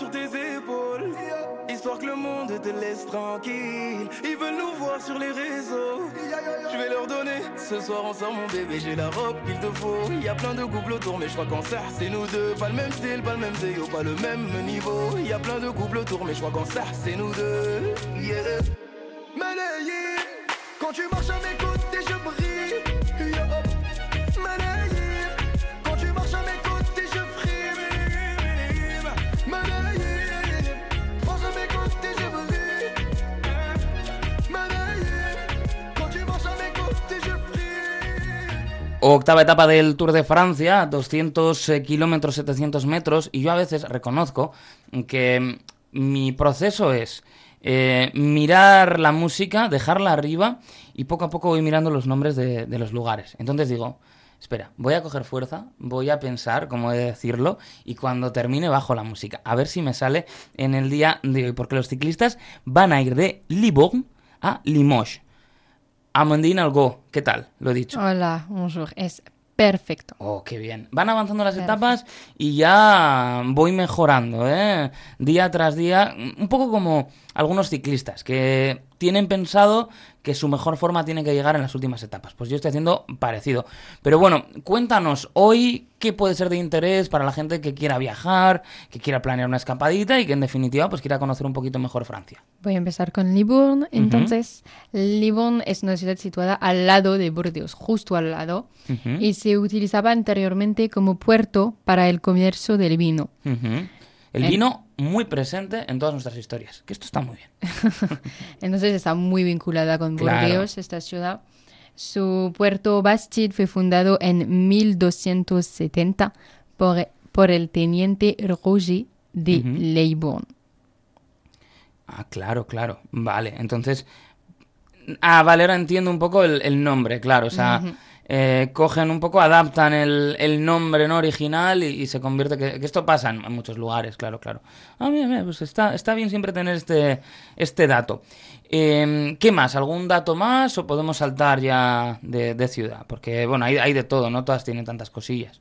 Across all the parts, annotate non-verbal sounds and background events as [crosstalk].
sur tes épaules. Histoire que le monde te laisse tranquille. Ils veulent nous voir sur les réseaux. Je vais leur donner. Ce soir ensemble, mon bébé, j'ai la robe qu'il te faut. Il y a plein de couples autour, mais je crois qu'en ça, c'est nous deux. Pas le même style, pas le même déo, pas le même niveau. Il y a plein de couples autour, mais je crois qu'en ça, c'est nous deux. Octava etapa del Tour de Francia, 200 eh, kilómetros, 700 metros, y yo a veces reconozco que mi proceso es eh, mirar la música, dejarla arriba y poco a poco voy mirando los nombres de, los lugares. Entonces digo, espera, voy a coger fuerza, voy a pensar cómo he de decirlo y cuando termine bajo la música. A ver si me sale en el día de hoy, porque los ciclistas van a ir de Libourne a Limoges. Amandine Algo, ¿qué tal? Lo he dicho. Hola, bonjour. Es perfecto. Oh, qué bien. Van avanzando las etapas y ya voy mejorando, ¿eh? Día tras día, un poco como algunos ciclistas que tienen pensado que su mejor forma tiene que llegar en las últimas etapas. Pues yo estoy haciendo parecido. Pero bueno, cuéntanos hoy qué puede ser de interés para la gente que quiera viajar, que quiera planear una escapadita y que en definitiva pues quiera conocer un poquito mejor Francia. Voy a empezar con Libourne. Entonces, Libourne es una ciudad situada al lado de Burdeos, justo al lado, y se utilizaba anteriormente como puerto para el comercio del vino. El vino muy presente en todas nuestras historias, que esto está muy bien. [laughs] Entonces está muy vinculada con Burdeos, esta ciudad. Su puerto Bastide fue fundado en 1270 por, por el teniente Roger de uh Ah, claro, claro. Vale, entonces... Ah, vale, ahora entiendo un poco el, nombre, claro. O sea, eh, cogen un poco, adaptan el, el nombre ¿no? original y, se convierte, que, esto pasa en, muchos lugares, claro, claro. Ah, mira, mira, pues está, está bien siempre tener este, este dato. Em, ¿Qué más? ¿Algún dato más o podemos saltar ya de, ciudad? Porque, bueno, hay, hay de todo, no todas tienen tantas cosillas.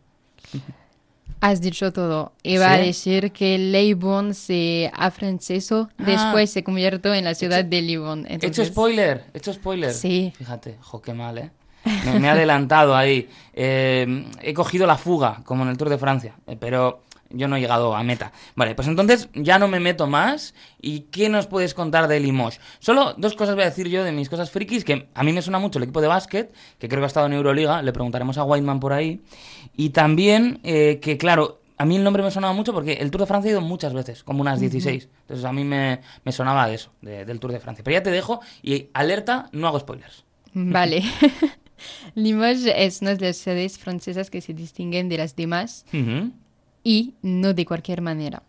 Has dicho todo. Iba a decir que Leibon se afrancesó, ah. después se convirtió en la ciudad de Leibon. He hecho spoiler, he hecho spoiler. Sí. Fíjate, jo, qué mal, ¿eh? Me, he adelantado ahí. Eh, he cogido la fuga, como en el Tour de Francia, eh, pero yo no he llegado a meta. Vale, pues entonces ya no me meto más. ¿Y qué nos puedes contar de Limoges? Solo dos cosas voy a decir yo de mis cosas frikis, que a mí me suena mucho el equipo de básquet, que creo que ha estado en Euroliga, le preguntaremos a Whiteman por ahí. Y también eh, que, claro, a mí el nombre me sonaba mucho porque el Tour de Francia he ido muchas veces, como unas 16. Entonces a mí me, sonaba de eso, del Tour de Francia. Pero ya te dejo y alerta, no hago spoilers. Vale. [laughs] Limoges es una de las ciudades francesas que se distinguen de las demás y no de cualquier manera.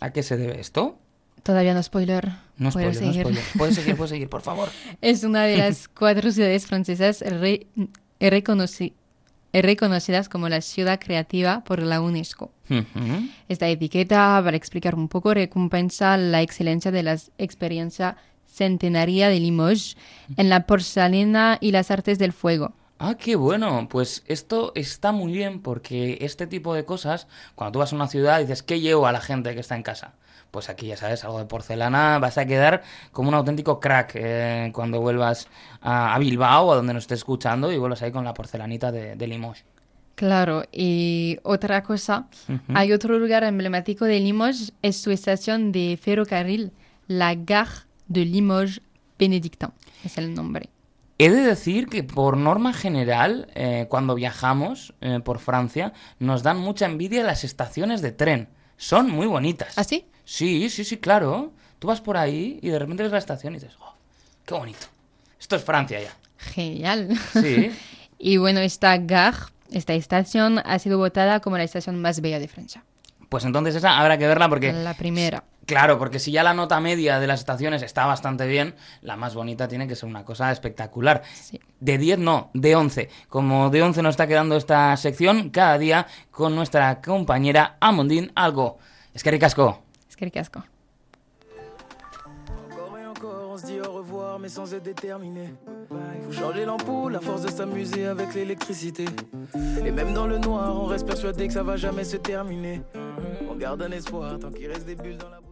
¿A qué se debe esto? Todavía no spoiler. No spoiler, seguir? no spoiler. Puedes seguir, puedes seguir, por favor. [laughs] Es una de las cuatro ciudades francesas reconocidas como la ciudad creativa por la UNESCO. Esta etiqueta, para explicar un poco, recompensa la excelencia de las experiencias centenaria de Limoges en la porcelana y las artes del fuego. Ah, qué bueno. Pues esto está muy bien porque este tipo de cosas, cuando tú vas a una ciudad dices, ¿qué llevo a la gente que está en casa? Pues aquí ya sabes, algo de porcelana, vas a quedar como un auténtico crack eh, cuando vuelvas a, Bilbao, a donde nos estés escuchando, y vuelvas ahí con la porcelanita de, Limoges. Claro, y otra cosa, hay otro lugar emblemático de Limoges, es su estación de ferrocarril, la Gare de Limoges Benedictin, es el nombre. He de decir que por norma general, eh, cuando viajamos eh, por Francia, nos dan mucha envidia las estaciones de tren. Son muy bonitas. ¿Ah, sí? Sí, sí, sí, claro. Tú vas por ahí y de repente ves la estación y dices, oh, qué bonito. Esto es Francia ya. Genial. Sí. [laughs] y bueno, esta gare, esta estación, ha sido votada como la estación más bella de Francia. Pues entonces esa habrá que verla porque... La primera. Claro, porque si ya la nota media de las estaciones está bastante bien, la más bonita tiene que ser una cosa espectacular. De 10 no, de 11. Como de 11 nos está quedando esta sección, cada día con nuestra compañera Amondine Algo. Es que ricasco. Es que ricasco. mais sans être déterminé. Faut changer l'ampoule à force de s'amuser avec l'électricité. Et même dans le noir, on reste persuadé que ça va jamais se terminer. On garde un espoir tant qu'il reste des bulles dans la.